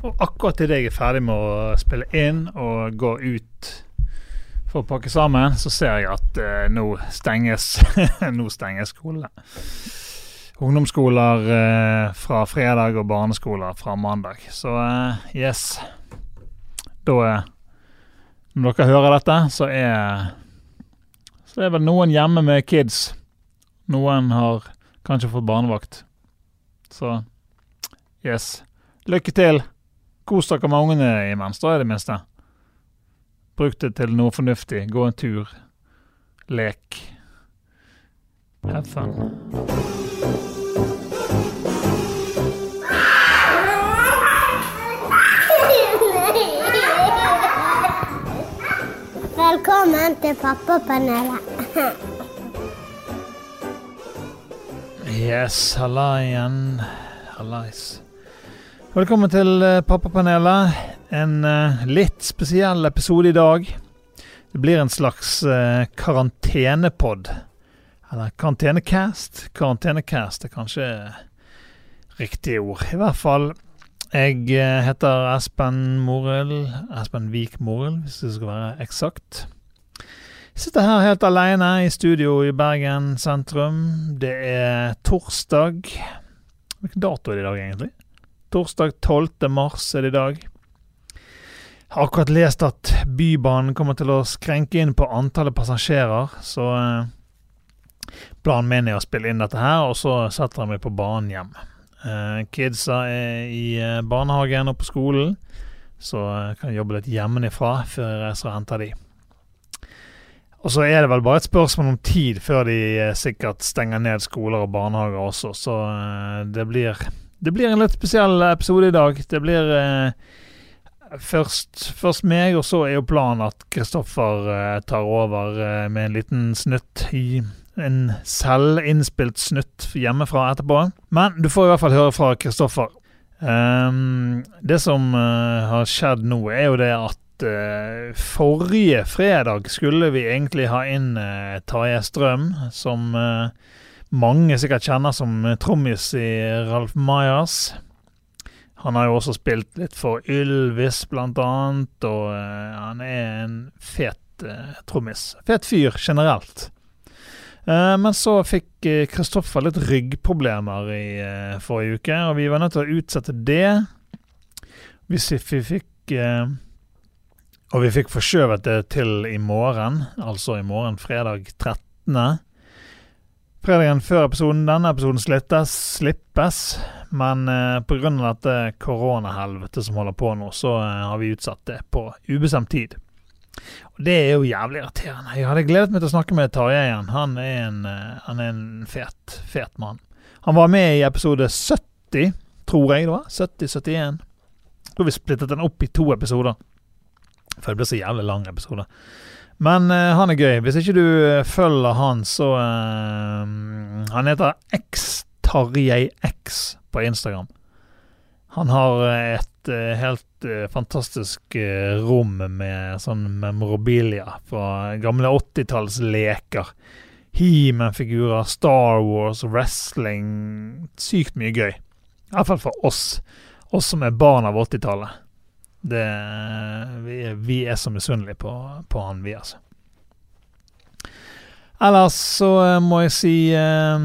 Og akkurat idet jeg er ferdig med å spille inn og gå ut for å pakke sammen, så ser jeg at eh, nå stenges Nå stenges skolene. Ungdomsskoler eh, fra fredag og barneskoler fra mandag. Så eh, yes. Da eh, Når dere hører dette, så er Så er vel noen hjemme med kids. Noen har kanskje fått barnevakt. Så yes. Lykke til. Kos dere med ungene imens, da, i det minste. Bruk det til noe fornuftig. Gå en tur. Lek. Have fun. Velkommen til Pappapanelet. Yes, halla igjen. Hallais. Velkommen til eh, Pappapanelet. En eh, litt spesiell episode i dag. Det blir en slags uh, karantenepod. Eller karantenecast. Karantenecast er kanskje riktig ord. I hvert fall. Jeg eh, heter Espen Morild. Espen Vik Morild, hvis det skal være eksakt. Jeg sitter her helt alene i studio i Bergen sentrum. Det er torsdag Hvilken dato er det i dag, egentlig? Torsdag 12. mars er det i dag. Jeg har akkurat lest at Bybanen kommer til å skrenke inn på antallet passasjerer, så eh, planen min er å spille inn dette her, og så setter jeg meg på banen hjem. Eh, kidsa er i eh, barnehagen og på skolen, så jeg kan jobbe litt hjemmefra før jeg reiser og henter de. Og så er det vel bare et spørsmål om tid før de sikkert stenger ned skoler og barnehager også, så det blir Det blir en litt spesiell episode i dag. Det blir eh, først, først meg, og så er jo planen at Kristoffer eh, tar over eh, med en liten snutt i en selvinnspilt snutt hjemmefra etterpå. Men du får i hvert fall høre fra Kristoffer. Um, det som eh, har skjedd nå, er jo det at eh, forrige fredag skulle vi egentlig ha inn uh, Tarjei Strøm, som eh, mange sikkert kjenner som trommis i Ralf Mayas. Han har jo også spilt litt for Ylvis, blant annet, og eh, han er en fet eh, trommis. Fet fyr generelt. Eh, men så fikk eh, Kristoffer litt ryggproblemer i eh, forrige uke, og vi var nødt til å utsette det. Hvis vi, fikk eh, Og vi fikk forskjøvet det til i morgen, altså i morgen fredag 13. Fredagen før episoden, denne episoden slittes, slippes, men eh, pga. dette koronahelvetet som holder på nå, så eh, har vi utsatt det på ubestemt tid. Og det er jo jævlig irriterende. Jeg hadde gledet meg til å snakke med Tarjei igjen. Han er en, eh, han er en fet, fet mann. Han var med i episode 70, tror jeg det var. 70-71. Da vi splittet den opp i to episoder. For det ble så jævlig lang episode. Men uh, han er gøy. Hvis ikke du eh, følger han, så uh, Han heter X-Tarjei på Instagram. Han har et uh, helt fantastisk rom med sånn memorabilia fra gamle 80-tallsleker. He-Man-figurer, Star Wars, wrestling Sykt mye gøy. I hvert fall for oss. Oss som er barn av 80-tallet. Det, vi, vi er så misunnelige på, på han, vi, altså. Ellers så eh, må jeg si eh,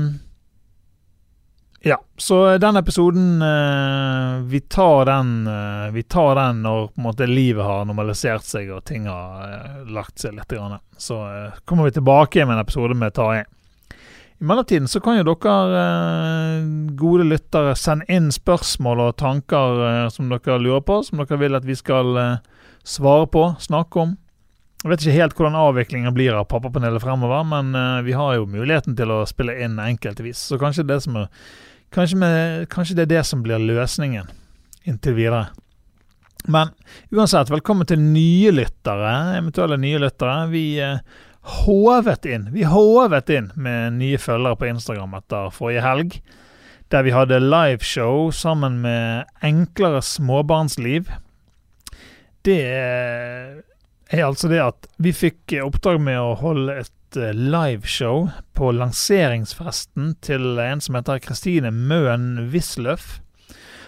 Ja, så den episoden eh, Vi tar den eh, Vi tar den når måte livet har normalisert seg og ting har lagt seg litt. Grann. Så kommer vi tilbake med en episode med Tarjei. I mellomtiden så kan jo dere eh, gode lyttere sende inn spørsmål og tanker eh, som dere lurer på, som dere vil at vi skal eh, svare på, snakke om. Jeg vet ikke helt hvordan avviklingen blir av Pappapanelet fremover, men vi har jo muligheten til å spille inn enkeltvis, så kanskje det, er, kanskje, med, kanskje det er det som blir løsningen inntil videre. Men uansett, velkommen til nye lyttere, eventuelle nye lyttere. Vi håvet inn. Vi håvet inn med nye følgere på Instagram etter forrige helg. Der vi hadde liveshow sammen med Enklere småbarnsliv. Det er altså det at vi fikk oppdrag med å holde et eh, liveshow på lanseringsfesten til en som heter Kristine Møen Wisløff.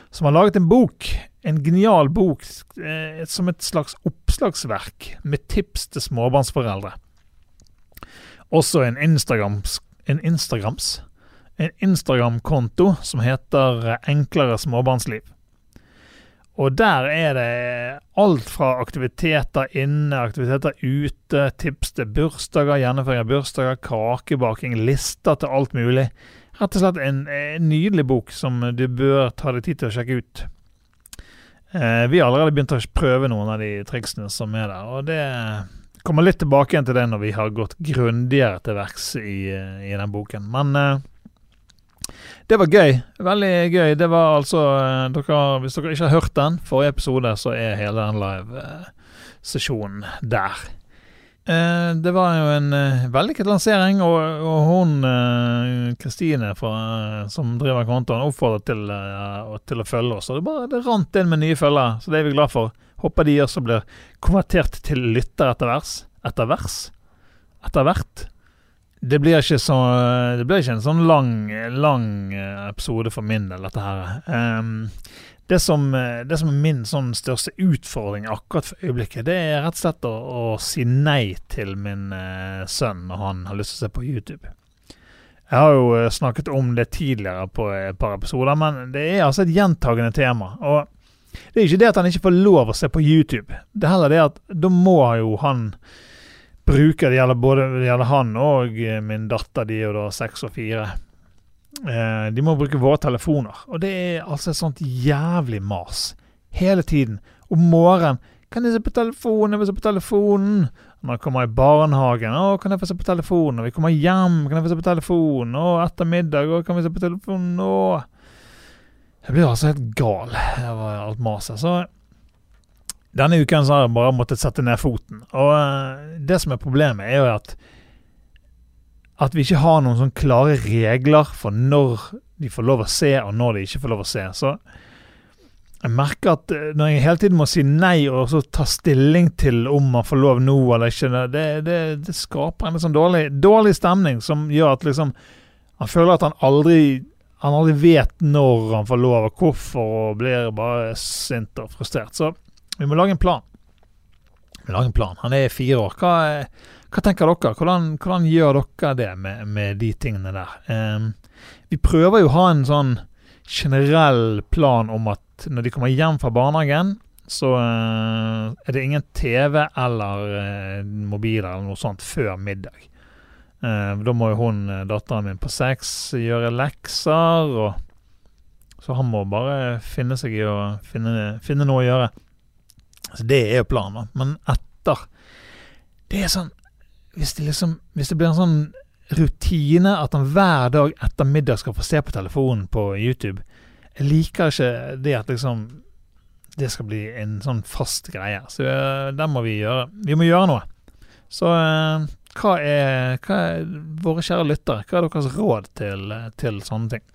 som har laget en bok. En genial bok eh, som et slags oppslagsverk med tips til småbarnsforeldre. Også en Instagrams, en Instagrams en Instagram-konto som heter Enklere småbarnsliv. Og der er det alt fra aktiviteter inne, aktiviteter ute, tips til bursdager, gjennomføring av bursdager, kakebaking, lister til alt mulig. Rett og slett en, en nydelig bok som du bør ta deg tid til å sjekke ut. Eh, vi har allerede begynt å prøve noen av de triksene som er der, og det kommer litt tilbake igjen til det når vi har gått grundigere til verks i, i den boken. Men eh, det var gøy. Veldig gøy. Det var altså eh, dere, Hvis dere ikke har hørt den, forrige episode, så er hele den live-sesjonen der. Eh, det var jo en vellykket lansering, og, og hun Kristine som driver kontoen, oppfordret til, til, å følge oss. Og det, bare, det rant inn med nye følgere, så det er vi glad for. Håper de også blir konvertert til lytter etter vers. Etter vers? Etter hvert det blir, så, det blir ikke en sånn lang, lang eh, episode for min del, dette her. Um, det, som, det som, er min sånn største utfordring akkurat for øyeblikket, det er rett og slett å, å si nei til min uh, sønn når han har lyst til å se på YouTube. Jeg har jo eh, snakket om det tidligere på et par episoder, men det er altså et gjentagende tema. Og det er ikke det at han ikke får lov å se på YouTube. Det er heller det at da må jo han bruke Det gjelder både det gjelder han og eh, min datter, de er jo da seks og fire. Eh, de må bruke våre telefoner. Og det er altså et sånt jævlig mas. Hele tiden. Om morgenen kan jeg se på telefonen, jeg vil se på telefonen. Når jeg kommer i barnehagen, å, kan jeg få se på telefonen. Når vi kommer hjem, kan jeg få se på telefonen. Og etter middag, å, kan vi se på telefonen. Å. Jeg blir altså helt gal av alt maset. Så denne uken så har jeg bare måttet sette ned foten. Og uh, det som er problemet, er jo at at vi ikke har noen sånn klare regler for når de får lov å se, og når de ikke får lov å se. Så jeg merker at eh, når jeg hele tiden må si nei og så ta stilling til om man får lov nå eller ikke, det, det, det skaper en sånn dårlig, dårlig, stemning som gjør at liksom Han føler at han aldri han aldri vet når han får lov og hvorfor, og blir bare sint og frustrert. Så vi må lage en plan. Vi må lage en plan. Han er fire år. Hva, hva tenker dere? Hvordan, hvordan, gjør dere det med, med de tingene der? Um, vi prøver jo å ha en sånn generell plan om at når de kommer hjem fra barnehagen, så uh, er det ingen TV eller uh, mobiler eller noe sånt før middag. Uh, da må jo hun, datteren min på seks, gjøre lekser, og så han må bare finne seg i å finne, finne noe å gjøre. Så det er jo planen. Men etter Det er sånn Hvis det liksom Hvis det blir en sånn rutine at han hver dag etter middag skal få se på telefonen på YouTube Jeg liker ikke det at liksom det skal bli en sånn fast greie. Så uh, den må vi gjøre. Vi må gjøre noe. Så hva, er, hva er våre kjære lyttere? Hva er deres råd til, til sånne ting?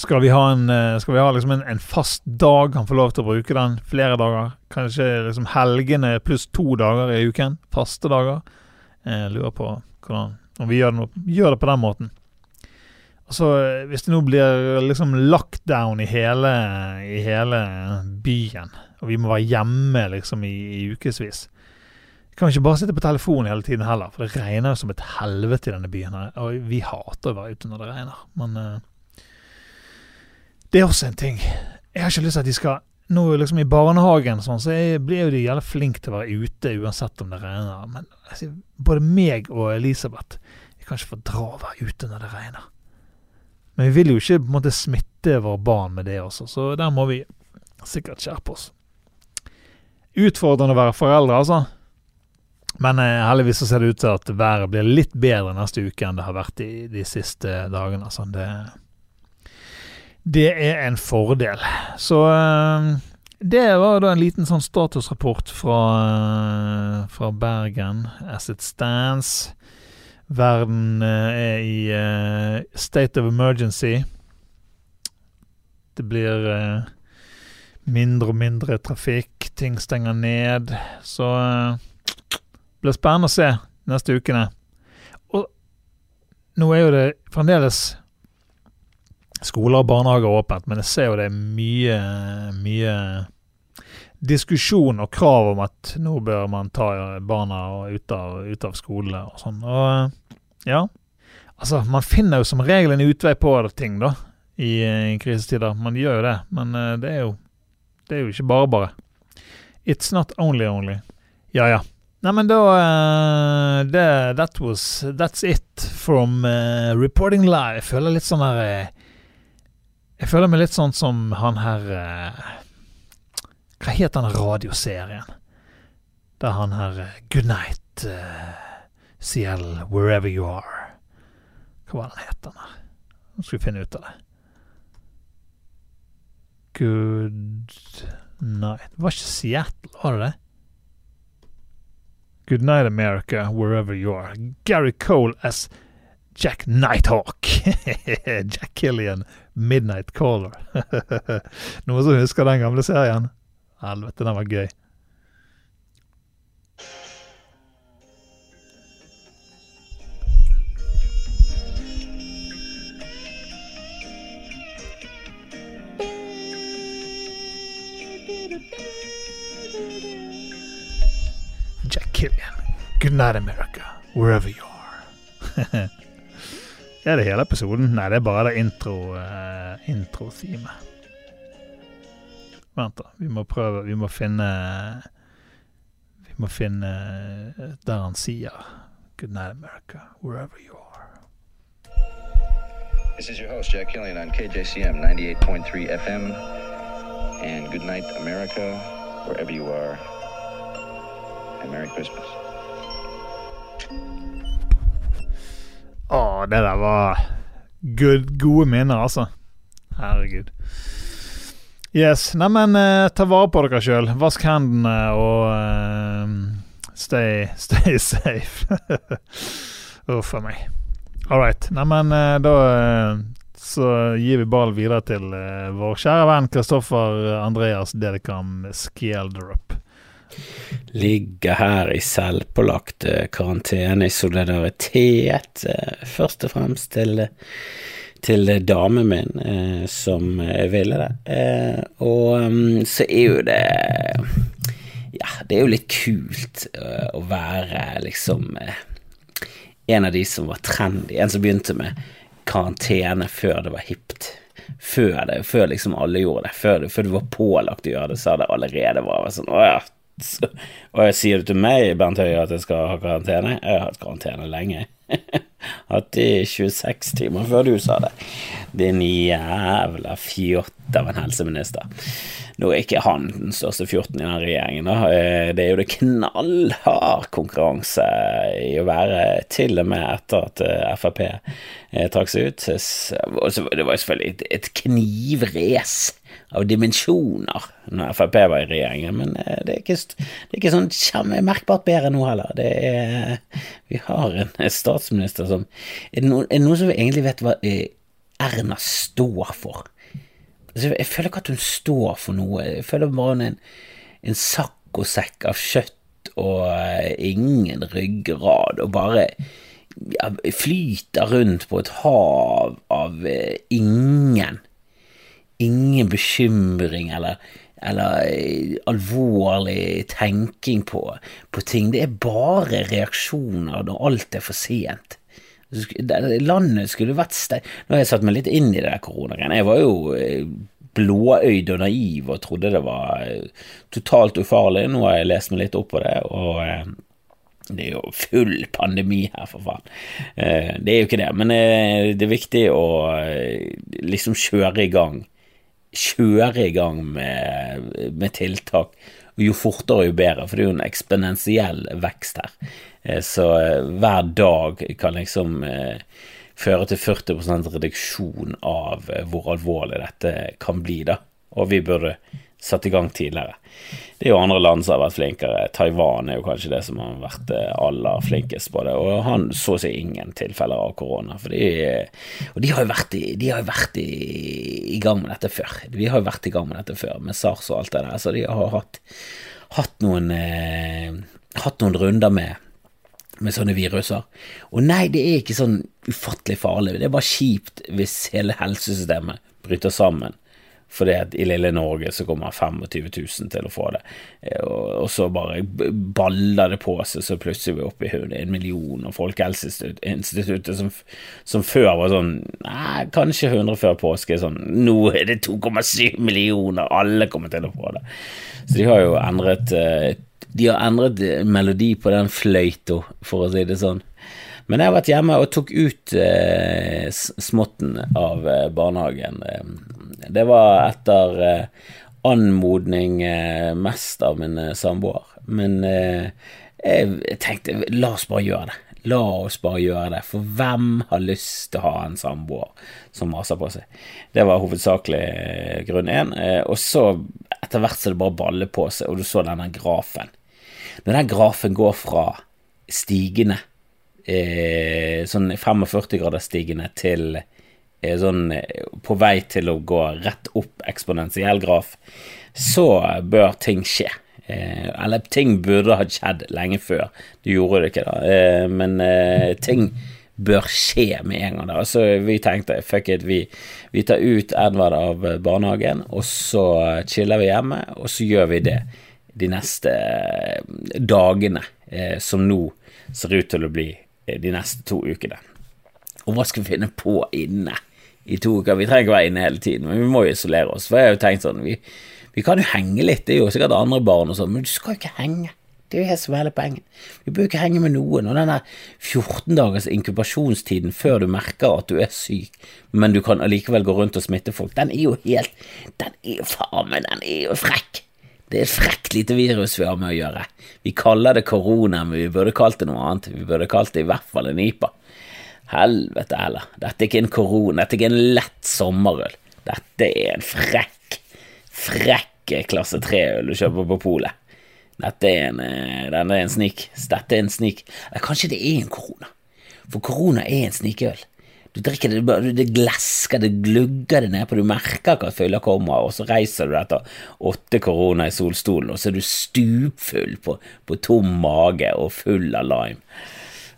Skal vi ha, en, eh, skal vi ha liksom en, en, fast dag han får lov til å bruke den? Flere dager? Kanskje liksom helgene pluss to dager i uken? Faste dager? Jeg lurer på hvordan, om vi gjør det, gjør det, på den måten. Altså, Hvis det nå blir liksom lockdown i hele, i hele byen, og vi må være hjemme liksom i, i ukevis kan vi ikke bare sitte på telefonen hele tiden heller, for det regner jo som et helvete i denne byen. her, Og vi hater å være ute når det regner. Men uh, det er også en ting. Jeg har ikke lyst til at de skal Nå liksom i barnehagen sånn, så blir jo de jævlig flinke til å være ute uansett om det regner. Men altså, både meg og Elisabeth jeg kan ikke få dra og være ute når det regner. Men vi vil jo ikke på en måte smitte våre barn med det også, så der må vi sikkert skjerpe oss. Utfordrende å være foreldre, altså. Men eh, heldigvis så ser det ut til at været blir litt bedre neste uke enn det har vært de, de siste dagene. Altså. Det, det er en fordel. Så eh, det var da en liten sånn statusrapport fra, eh, fra Bergen as it stands. Verden eh, er i state of emergency. Det blir mindre og mindre trafikk, ting stenger ned. Så blir spennende å se neste ukene. Og nå er jo det fremdeles skoler og barnehager åpent, men jeg ser jo det er mye, mye diskusjon og krav om at nå bør man ta barna ut av, av skole og sånn. Og ja, altså man finner jo som regel en utvei på ting, da, i, i krisetider. Man gjør jo det, men eh, det er jo, det er jo ikke bare bare. It's not only only. Ja, ja. Nei, men da uh, det, That was That's it from uh, reporting live. Jeg føler litt sånn her uh, Jeg føler meg litt sånn som han her Hva het den radioserien? Der han her Good night, CL, wherever you are. Hva var den het, den her? Nå skal vi finne ut av det. Good night var ikke Seattle, var det det? Good night, America, wherever you are. Gary Cole as Jack Nighthawk. Jack Killian, Midnight Caller. Noen som husker den gamle serien? Helvete, den var gøy. Killian. Good night, America. Wherever you are. er det hele episoden? Nei, det er bare det intro, uh, intro-themet. Vent, da. Vi må prøve Vi må finne Vi må finne der han sier Good night, America. Wherever you are. This is your host, Jack Killian, on KJCM 98.3 FM. And good night, America, wherever you are. And Merry Christmas. Å, det der var good, gode minner, altså. Herregud. Yes. Neimen, eh, ta vare på dere sjøl. Vask hendene og eh, stay, stay safe. Uff a meg. All right. Neimen, eh, da så gir vi ballen videre til vår kjære venn Kristoffer Andreas Dedekam Skjeldrup ligger her i selvpålagt eh, karantene i solidaritet, eh, først og fremst til, til damen min eh, som ville det. Og um, så er jo det Ja, det er jo litt kult å være liksom en av de som var trendy, en som begynte med karantene før det var hipt. Før, det, før liksom alle gjorde det, før, før du var pålagt å gjøre det, så hadde det allerede vært sånn Å ja, og jeg sier det til meg, Bernt Høie, at jeg skal ha karantene? Jeg har hatt karantene lenge. hatt i 26 timer før du sa det. Din jævla fjott av en helseminister. Nå er ikke han den største fjorten i den regjeringen, da. Eh, det er jo det knallhard konkurranse i å være til og med etter at eh, Frp eh, trakk seg ut. Det var jo selvfølgelig et knivrace av dimensjoner når Frp var i regjeringen, men eh, det er ikke, det er ikke sånn merkbart bedre nå heller. Det er, vi har en statsminister som Er det noen, er det som egentlig vet hva eh, Erna står for? Altså, jeg føler ikke at hun står for noe. Jeg føler bare hun er en, en saccosekk av kjøtt og uh, ingen ryggrad, og bare ja, flyter rundt på et hav av ingen ingen bekymring eller, eller eh, alvorlig tenking på, på, ting. Det er bare reaksjoner når alt er for sent. Landet skulle vært sterkt Nå har jeg satt meg litt inn i det der koronagreiene. Jeg var jo eh, blåøyd og naiv og trodde det var eh, totalt ufarlig. Nå har jeg lest meg litt opp på det, og det er jo full pandemi her, for faen. Det er jo ikke det, men det er viktig å liksom kjøre i gang kjøre i gang med, med, tiltak. Jo fortere, jo bedre, for det er jo en eksponentiell vekst her. Eh, så eh, hver dag kan liksom eh, føre til 40% reduksjon av hvor alvorlig dette kan bli, da. Og vi burde satt i gang tidligere. Det er jo andre land som har vært flinkere. Taiwan er jo kanskje det som har vært eh, aller flinkest på det. Og han så seg ingen tilfeller av korona. Og de har jo vært, i, har vært i, i, gang med dette før. Vi har jo vært i gang med dette før, med SARS og alt det der. Så de har hatt, hatt, noen, eh, hatt noen runder med med sånne viruser. Og nei, det er ikke sånn ufattelig farlig, det er bare kjipt hvis hele helsesystemet bryter sammen. Fordi at i lille Norge så kommer 25 000 til å få det, eh, og, så bare baller det på seg, så plutselig er vi oppe i en million, og Folkehelseinstituttet som, som, før var sånn nei, kanskje 100 før påske, sånn nå er det 2,7 millioner, alle kommer til å få det. Så de har jo endret eh, De har endret melodi på den fløyta, for å si det sånn. Men jeg har vært hjemme og tok ut eh, småtten av eh, barnehagen. Eh, det var etter eh, anmodning eh, mest av min eh, samboer. Men jeg tenkte la oss bare gjøre det. La oss bare gjøre det, for hvem har lyst til å ha en samboer som maser på seg? Det var hovedsakelig grunn én. Og så, etter hvert så det bare baller på seg, og du så denne grafen. Når den grafen går fra stigende eh, sånn 45-gradersstigende til eh, sånn eh, på vei til å gå rett opp eksponentiell graf, så bør ting skje. Eh, eller ting burde ha skjedd lenge før. Det gjorde det ikke, da. Eh, men eh, ting bør skje med en gang. da Så vi tenkte fuck it, vi, vi tar ut Edvard av barnehagen, og så chiller vi hjemme, og så gjør vi det de neste dagene, som nå ser ut til å bli Eh, de neste to ukene. Og hva skal vi finne på inne i to uker? Vi trenger ikke være inne hele tiden, men vi må jo isolere oss. For jeg har jo tenkt sånn, vi, vi kan jo henge litt, det er jo sikkert andre barn og sånn, men du skal jo ikke henge. Det er jo helt som hele poenget. Vi bør ikke henge med noen. Og den 14 dagers inkubasjonstiden før du merker at du er syk, men du kan allikevel gå rundt og smitte folk, den er jo helt Den er jo faen meg, den er jo frekk. Det er et frekt lite virus vi har med å gjøre. Vi kaller det korona, men vi burde kalt det noe annet. Vi burde kalt det i hvert fall en IPA. Helvete heller. Dette er ikke en korona, dette er ikke en lett sommerøl. Dette er en frekk, frekk klasse 3-øl du kjøper på polet. Dette er en, eh, denne er en snik. Dette er en snik. Eller kanskje det er en korona. For korona er en snikøl. Du drikker det, det glesker, det glugger det nedpå, du merker ikke at fylla kommer, og så reiser du etter åtte korona i solstolen, og så er du stupfull på, på tom mage og full av lime.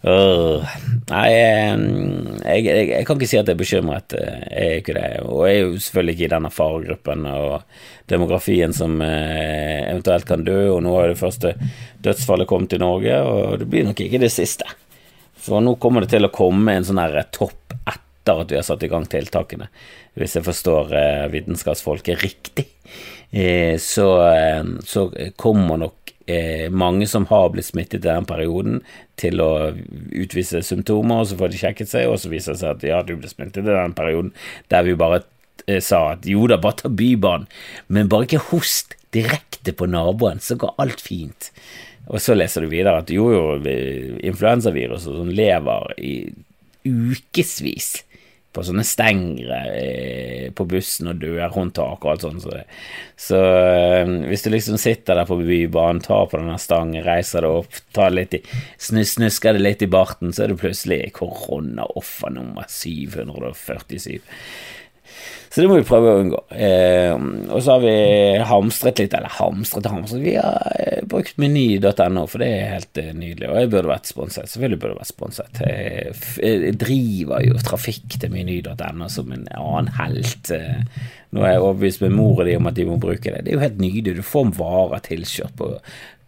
Uh, nei, jeg, jeg, jeg, kan ikke si at jeg er bekymret, jeg er ikke det. Og jeg er jo selvfølgelig ikke i denne faregruppen og demografien som eh, eventuelt kan dø, og nå har det første dødsfallet kommet til Norge, og det blir nok ikke det siste. For nå kommer det til å komme en sånn her topp etter at vi har satt i gang tiltakene, hvis jeg forstår eh, vitenskapsfolket riktig. Eh, så, eh, så, kommer nok eh, mange som har blitt smittet i den perioden, til å utvise symptomer, og så får de sjekket seg, og så viser det seg at ja, du ble smittet i den perioden der vi bare eh, sa at jo da, bare ta Bybanen, men bare ikke host direkte på naboen, så går alt fint. Og så leser du videre at jo, jo, influensavirus og sånn lever i ukevis på sånne stengre eh, på bussen og dørhåndtak og alt sånt. Så, så eh, hvis du liksom sitter der på Bybanen, tar på denne stangen, reiser deg opp, tar litt i, snus, snusker det litt i barten, så er du plutselig korona-offer nummer 747. Så det må vi prøve å unngå. Eh, og så har vi hamstret litt, eller hamstret og hamstret. Vi har eh, brukt meny.no, for det er helt eh, nydelig. Og jeg burde vært sponset. Selvfølgelig burde jeg vært sponset. Jeg, jeg driver jo trafikk til meny.no som en annen helt. Eh, nå er jeg overbevist med mora di om at de må bruke det. Det er jo helt nydelig. Du får varer tilkjørt på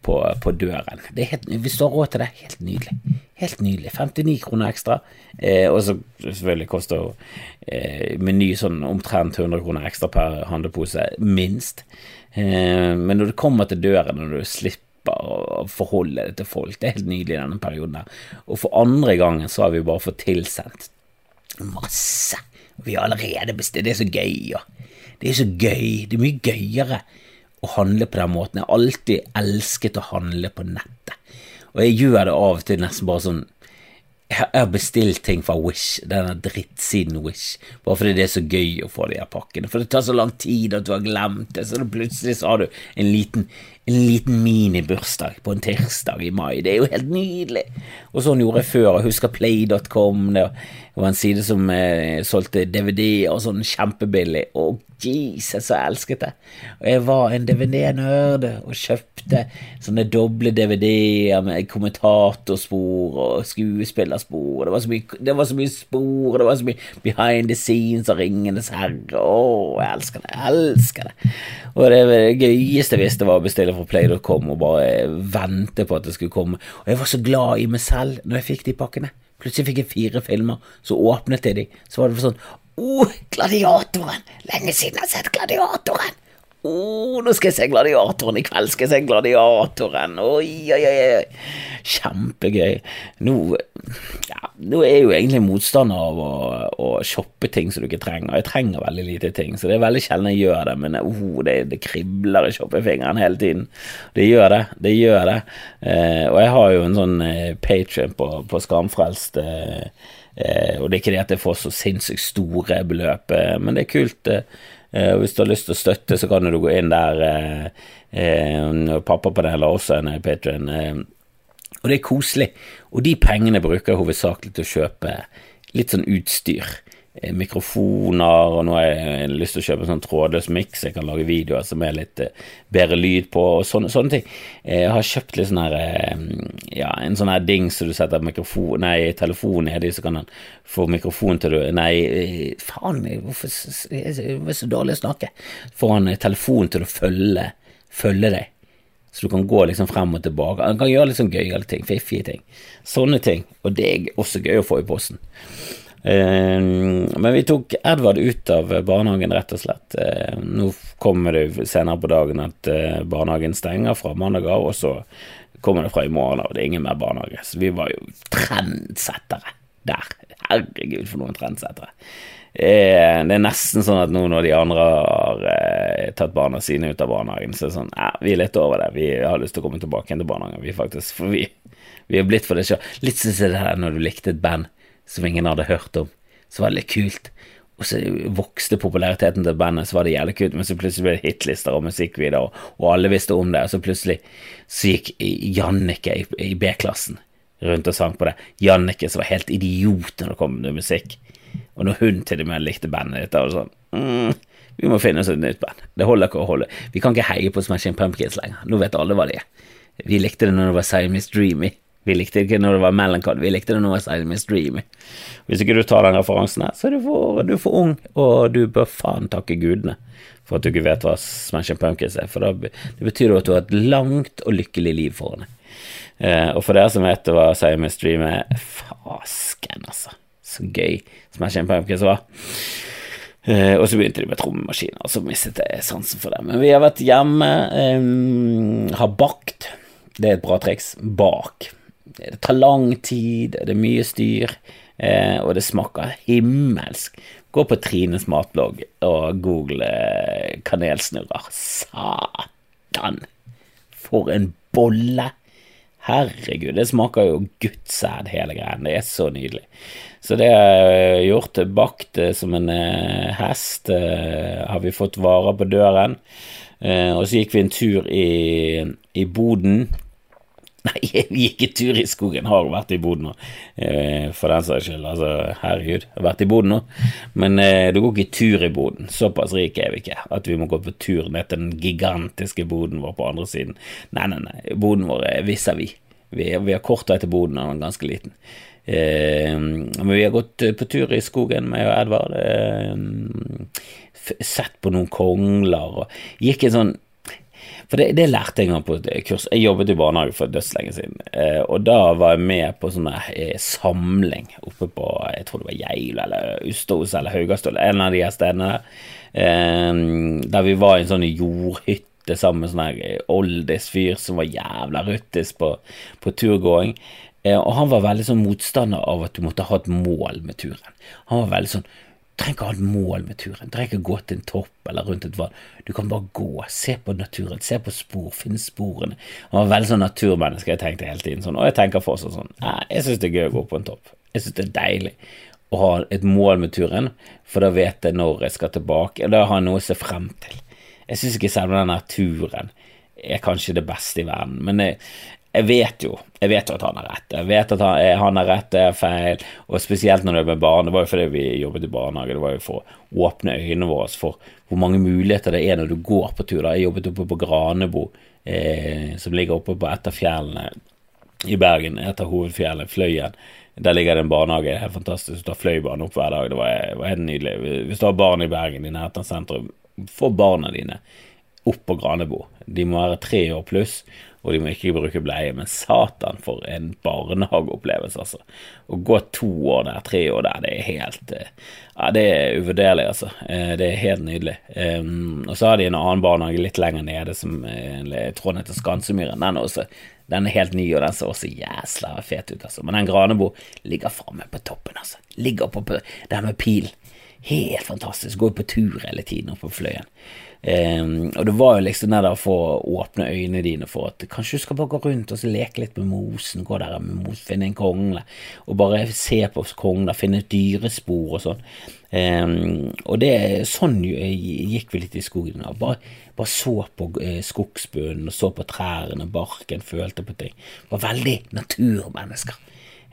på, på døren. Helt, hvis du har råd til det, helt nydelig. Helt nydelig. 59 kroner ekstra. Eh, og så selvfølgelig koster eh, Meny sånn omtrent 100 kroner ekstra per handlepose, minst. Eh, men når det kommer til døren, når du slipper å forholde deg til folk, det er helt nydelig i denne perioden. Og for andre gangen så har vi bare fått tilsendt masse. Vi har allerede bestilt. Det er så gøy, ja. Det er så gøy. Det er mye gøyere å handle på den måten. Jeg har alltid elsket å handle på nettet. Og jeg gjør det av og til nesten bare sånn jeg har- bestilt ting fra Wish, denne drittsiden Wish, bare fordi det er så gøy å få de her pakkene. For det tar så lang tid at du har glemt det, så plutselig så har du en liten, en liten minibursdag på en tirsdag i mai. Det er jo helt nydelig. Og sånn gjorde jeg før. Jeg husker play.com. Det var en side som eh, solgte DVD-er og sånn kjempebillig. Og Jesus, så elsket jeg! Og jeg var en DVD-nerd og kjøpte sånne doble DVD-er med kommentatorspor og skuespillerspor. Det var så mye, det var så mye spor, det var så mye behind the scenes og Ringenes herre. Å, jeg elsker det. Jeg elsker det. Og det, det gøyeste jeg visste, var å bestille fra play.com og bare vente på at det skulle komme. Og jeg var så glad i meg selv når jeg fikk de pakkene. Plutselig fikk jeg fire filmer, så åpnet jeg de, så var det sånn Å, Gladiatoren! Lenge siden jeg har sett Gladiatoren! Å, nå skal jeg se Gladiatoren! I kveld skal jeg se Gladiatoren! Oi, oi, oi! oi. Kjempegøy. Nå, ja, nå er jeg jo egentlig motstander av å, å shoppe ting som du ikke trenger. Jeg trenger veldig lite ting, så det er veldig sjelden jeg gjør det, men oh, det, det kribler i shoppefingeren hele tiden. Det gjør det. Det gjør det. Eh, og jeg har jo en sånn eh, Patrion på, på Skamfrelst. Eh, Eh, og det er ikke det at jeg får så sinnssykt store beløp, eh, men det er kult. Eh, og hvis du har lyst til å støtte, så kan du gå inn der. Eh, eh, Pappapanelet har også en Patrion. Eh, og det er koselig. Og de pengene bruker jeg hovedsakelig til å kjøpe litt sånn utstyr. Eh, Mikrofoner, og nå har jeg lyst til å kjøpe en sånn trådløs miks jeg kan lage videoer som er litt eh, bedre lyd på, og sånne, sånne ting. Eh, Jeg har kjøpt litt sånn her Ja, en sånn her dings som du setter mikrofon Nei, telefonen nedi, så kan han få mikrofon til du Nei, faen, hvorfor er så dårlig å snakke? Får han telefonen telefon til å følge, følge deg? Så du kan gå liksom frem og tilbake. Han kan gjøre litt sånn gøyale ting, fiffige ting. Sånne ting. Og det er også gøy å få i posten. Eh, men vi tok Edvard ut av barnehagen, rett og slett. Eh, nå kommer det senere på dagen at eh, barnehagen stenger fra mandag av, og så kommer det fra i morgen av. Det er ingen mer barnehage. Så vi var jo trendsettere der. Herregud, for noen trendsettere. Eh, Det er nesten sånn at nå når de andre har eh, tatt barna sine ut av barnehagen, så er det sånn ja, vi er litt over det. Vi har lyst til å komme tilbake igjen til barnehagen, vi faktisk. For vi, vi er blitt for det sjøl. Litt sånn som det der når du likte et band som ingen hadde hørt om, så var det litt kult. Og så vokste populariteten til bandet, så var det jævlig kult, men så plutselig ble det hitlister og musikkvideoer, og alle visste om det, og så plutselig så gikk Jannicke i, i B-klassen rundt og sang på det. Jannicke som var helt idiot når det kom til musikk. Og når hun til og med likte bandet ditt, det sånn mm, Vi må finne oss et nytt band. Det holder ikke å holde Vi kan ikke heie på Smashing Pumpkins lenger. Nå vet alle hva de er. Vi likte det når det var Siamese Dreamy. Vi likte det ikke når det var Melancholy. Vi likte det når det var Siamese Dreamy. Hvis ikke du tar den referansen her, så er du for, du er for ung, og du bør faen takke gudene for at du ikke vet hva Smashing Pumpkins er, for da, det betyr jo at du har et langt og lykkelig liv foran deg. Eh, og for dere som vet hva Siamese Dream er, fasken, altså. Så gøy Smashing Pumpkins var. Uh, og så begynte de med trommemaskiner, og så mistet jeg sansen for det. Men vi har vært hjemme, um, har bakt. Det er et bra triks. Bak. Det tar lang tid, det er mye styr, eh, og det smaker himmelsk. Gå på Trines matblogg og google eh, kanelsnurrer. Satan! For en bolle! Herregud, det smaker jo guttsæd, hele greien. Det er så nydelig. Så det har jeg gjort. Bakt eh, som en eh, hest. har vi fått varer på døren. Og så gikk vi en tur i, i boden. Nei, vi gikk en tur i skogen. Har vært i boden nå, eh, for den saks skyld. Altså, herregud, har vært i boden nå. Men eh, du går ikke tur i boden. Såpass rike er vi ikke at vi må gå på tur ned til den gigantiske boden vår på andre siden. Nei, nei, nei. Boden vår er vis-à-vis. Vi, vi har kort vei til boden, og den er ganske liten. Eh, men vi har gått eh, på tur i skogen, og Edvard. Eh, sett på noen kongler og gikk en sånn for det, det lærte jeg en gang på et kurs. Jeg jobbet i barnehage for dødslenge siden, eh, og da var jeg med på sånn eh, samling oppe på jeg tror det var Geilo eller Ustaos eller Haugastøl, en av de her stedene der, eh, der vi var i en sånn jordhytte sammen med sånn eh, oldis-fyr som var jævla ruttis på, på turgåing. Og han var veldig sånn motstander av at du måtte ha et mål med turen. Han var veldig sånn trenger ikke ha et mål med turen. Du trenger ikke gå til en topp eller rundt et vann. Du kan bare gå, se på naturen, se på spor, finne sporene. Han var veldig sånn naturmenneske, jeg tenkte hele tiden sånn, og jeg tenker fortsatt sånn. Jeg syns det er gøy å gå på en topp. Jeg syns det er deilig å ha et mål med turen, for da vet jeg når jeg skal tilbake, og da har jeg noe å se frem til. Jeg syns ikke selve den turen er kanskje det beste i verden, men jeg, jeg vet jo jeg vet jo at han har rett. Jeg vet at han, han har rett, det er feil. Og spesielt når det er med barn. Det var jo fordi vi jobbet i barnehage. Det var jo for å åpne øynene våre for hvor mange muligheter det er når du går på tur. Da. Jeg jobbet oppe på Granebo, eh, som ligger oppe på et av fjellene i Bergen. Et av hovedfjellene, Fløyen. Der ligger det en barnehage. Det er helt fantastisk. Du tar Fløibanen opp hver dag. Det var, var, helt nydelig. Hvis du har barn i Bergen i nærheten av sentrum, få barna dine opp på Granebo. De må være tre år pluss, og de må ikke bruke bleie. Men satan, for en barnehageopplevelse, altså. Å gå to år der, tre år der, det er helt eh, Ja, det er uvurderlig, altså. Eh, det er helt nydelig. Um, og så har de en annen barnehage litt lenger nede, som jeg tror den heter Skansemyren. Den, også, den er helt ny, og den ser også jæsla fet ut, altså. Men den Granebo ligger framme på toppen, altså. Ligger på, der med pil. Helt fantastisk. Går på tur hele tiden oppe på Fløyen. Um, og det var jo liksom det der for å åpne øynene dine for at kanskje du skal bare gå rundt og leke litt med mosen, gå der med mos, finne en kongle, og bare se på kongler, finne et dyrespor og sånn. Um, og det sånn gikk vi litt i skogen. Da. Bare, bare så på uh, skogsbunnen, så på trærne, barken, følte på ting. Var veldig naturmennesker.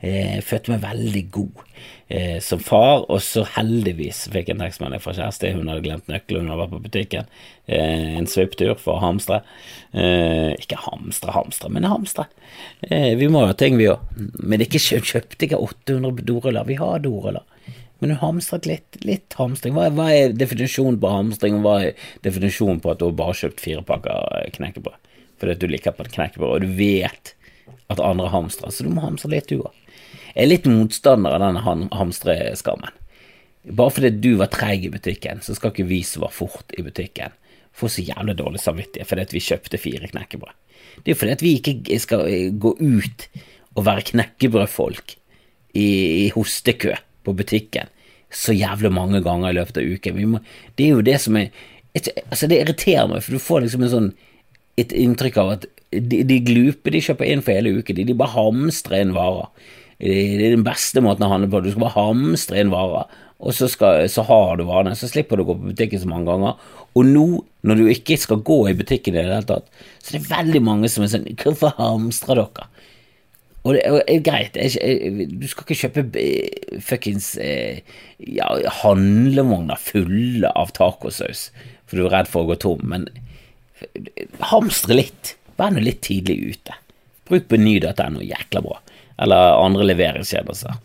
Jeg eh, følte meg veldig god eh, som far, og så heldigvis fikk jeg en tekstmelding fra kjæreste. Hun hadde glemt nøkkelen, hun hadde vært på butikken. Eh, en svipptur for å hamstre. Eh, ikke hamstre, hamstre, men hamstre. Eh, vi må ha ting, vi òg. Men ikke kjøp, kjøpte ikke 800 doruller. Vi har doruller. Men hun hamstret litt. Litt hamstring. Hva, hva er definisjonen på hamstring, og hva er definisjonen på at du har kjøpt fire pakker knekkebrød fordi at du liker på knekkebrød, og du vet at andre hamstrer, så du må hamstre litt, du òg. Er litt motstander av denne hamstreskammen. Bare fordi du var treig i butikken, så skal ikke vi som var fort i butikken, få så jævlig dårlig samvittighet fordi at vi kjøpte fire knekkebrød. Det er jo fordi at vi ikke skal gå ut og være knekkebrødfolk i, i hostekø på butikken så jævlig mange ganger i løpet av uken. Må, det er jo det som er Altså, det irriterer meg, for du får liksom en sånn et inntrykk av at de, de glupe de kjøper inn for hele uken, de, de bare hamstrer inn varer. Det er den beste måten å handle på. Du skal bare hamstre inn varer, og så, skal, så har du varene. Så slipper du å gå på butikken så mange ganger. Og nå, når du ikke skal gå i butikken i det hele tatt, så det er veldig mange som er sånn Hvorfor hamstrer dere? Og det er greit, du skal ikke kjøpe eh, fuckings eh, ja, handlevogner fulle av tacosaus for du er redd for å gå tom, men hamstre litt. Vær nå litt tidlig ute. Bruk beny.no, jækla bra eller andre leveringskjeder.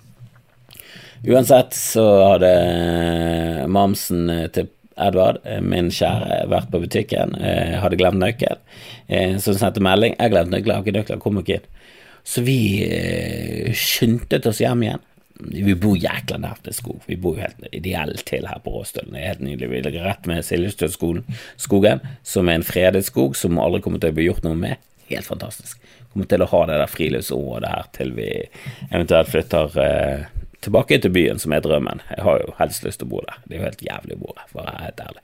Uansett så hadde mamsen til Edvard, min kjære, vært på butikken, hadde glemt nøkkel. Så hun sendte melding 'Jeg glemte nøkler, har ikke nøkler, kom ikke inn'. Så vi eh, skyndte oss hjem igjen. Vi bor jækla nært ved skog. Vi bor jo helt ideelt til her på Råstølen. Det er helt nydelig. Vi ligger rett med Siljestøskogen, som er en fredet skog som aldri kommer til å bli gjort noe med. Helt fantastisk kommer til å ha det der friluftsområdet her til vi eventuelt flytter eh, tilbake til byen, som er drømmen. Jeg har jo helst lyst til å bo der. Det er jo helt jævlig å bo der, for å være helt ærlig.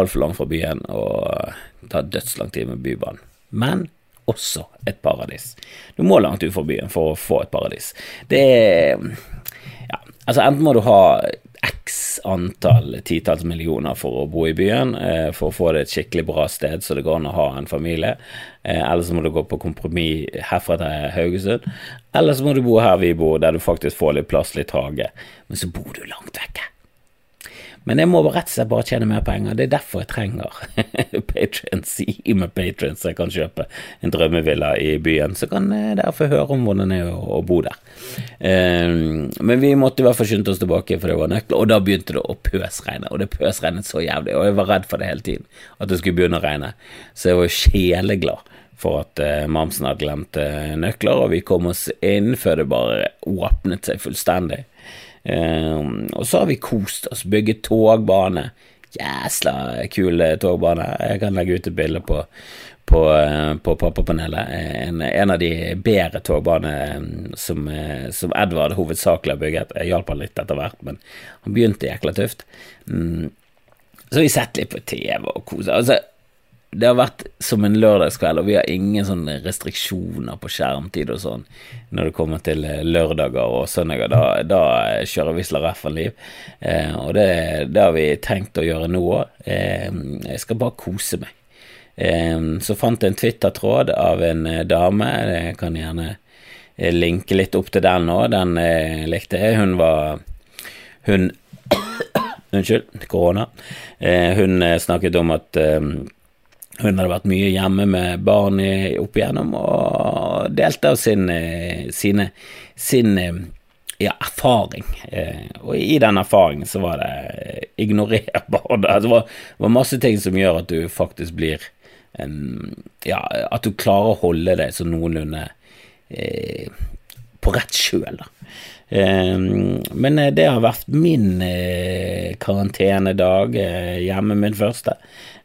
Altfor langt fra byen og tar dødslang tid med Bybanen. Men også et paradis. Du må langt ut fra byen for å få et paradis. Det er Ja, altså enten må du ha x antall titalls millioner for å bo i byen, eh, for å få det et skikkelig bra sted så det går an å ha en familie. Eh, eller så må du gå på kompromiss herfra til Haugesund. Eller så må du bo her vi bor, der du faktisk får litt plass, litt hage. Men så bor du langt vekke. Men jeg må rett og slett bare tjene mer penger. Det er derfor jeg trenger patrients. Gi meg patrients jeg kan kjøpe en drømmevilla i byen. Så kan dere få høre om hvordan det er å, bo der. Um, men vi måtte i hvert fall skynde oss tilbake, for det var nøkler. Og da begynte det å pøsregne, og det pøsregnet så jævlig. Og jeg var redd for det hele tiden, at det skulle begynne å regne. Så jeg var sjeleglad for at uh, mamsen hadde glemt uh, nøkler, og vi kom oss inn før det bare åpnet seg fullstendig. Um, og så har vi kost oss, bygget togbane. jæsla kul togbane. Jeg kan legge ut et bilde på, på, på pappapanelet. En, en, av de bedre togbanene som, som, Edvard hovedsakelig har bygget. Jeg hjalp han litt etter hvert, men han begynte jækla tøft. Mm. Så har vi sett litt på TV og kosa altså, det har vært som en lørdagskveld, og vi har ingen sånne restriksjoner på skjermtid og sånn når det kommer til eh, lørdager og søndager. Da, da kjører vi Slaraffenliv, eh, og det, det, har vi tenkt å gjøre nå òg. Eh, jeg skal bare kose meg. Eh, så fant jeg en Twitter-tråd av en eh, dame, jeg kan gjerne eh, linke litt opp til den nå, den likte jeg. Hun var Hun Unnskyld, korona. hun snakket om at hun hadde vært mye hjemme med barn opp igjennom og delte av sin, eh, sine, sin eh, ja, erfaring. Eh, og i den erfaringen så var det ignorerbar. Det var, var masse ting som gjør at du faktisk blir Ja, at du klarer å holde deg så noenlunde eh, på rett kjøl, da. Men det har vært min karantenedag hjemme, min første.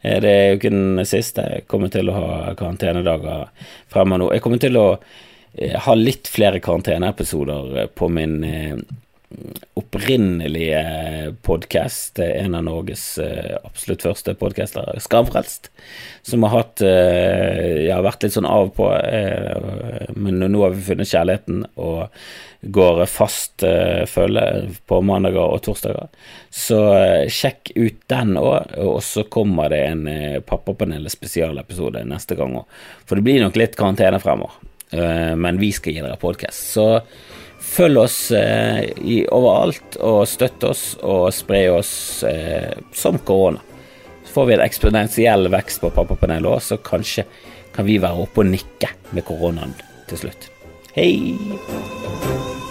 Eh, det er jo ikke den siste. Jeg kommer til å ha karantenedager fremover nå. Jeg kommer til å eh, ha litt flere karanteneepisoder eh, på min opprinnelige podkast, en av Norges absolutt første podcaster, Skamfrelst, som har hatt Jeg har vært litt sånn av på, men nå har vi funnet kjærligheten. og går fast følge på mandager og torsdager. Så sjekk ut den òg, og så kommer det en Pappapanelet spesialepisode neste gang òg. For det blir nok litt karantene fremover, men vi skal gi dere podkast. Så følg oss i, overalt, og støtt oss og spre oss som korona. Så får vi en eksponentiell vekst på Pappapanelet òg, så kanskje kan vi være oppe og nikke med koronaen til slutt. Hei!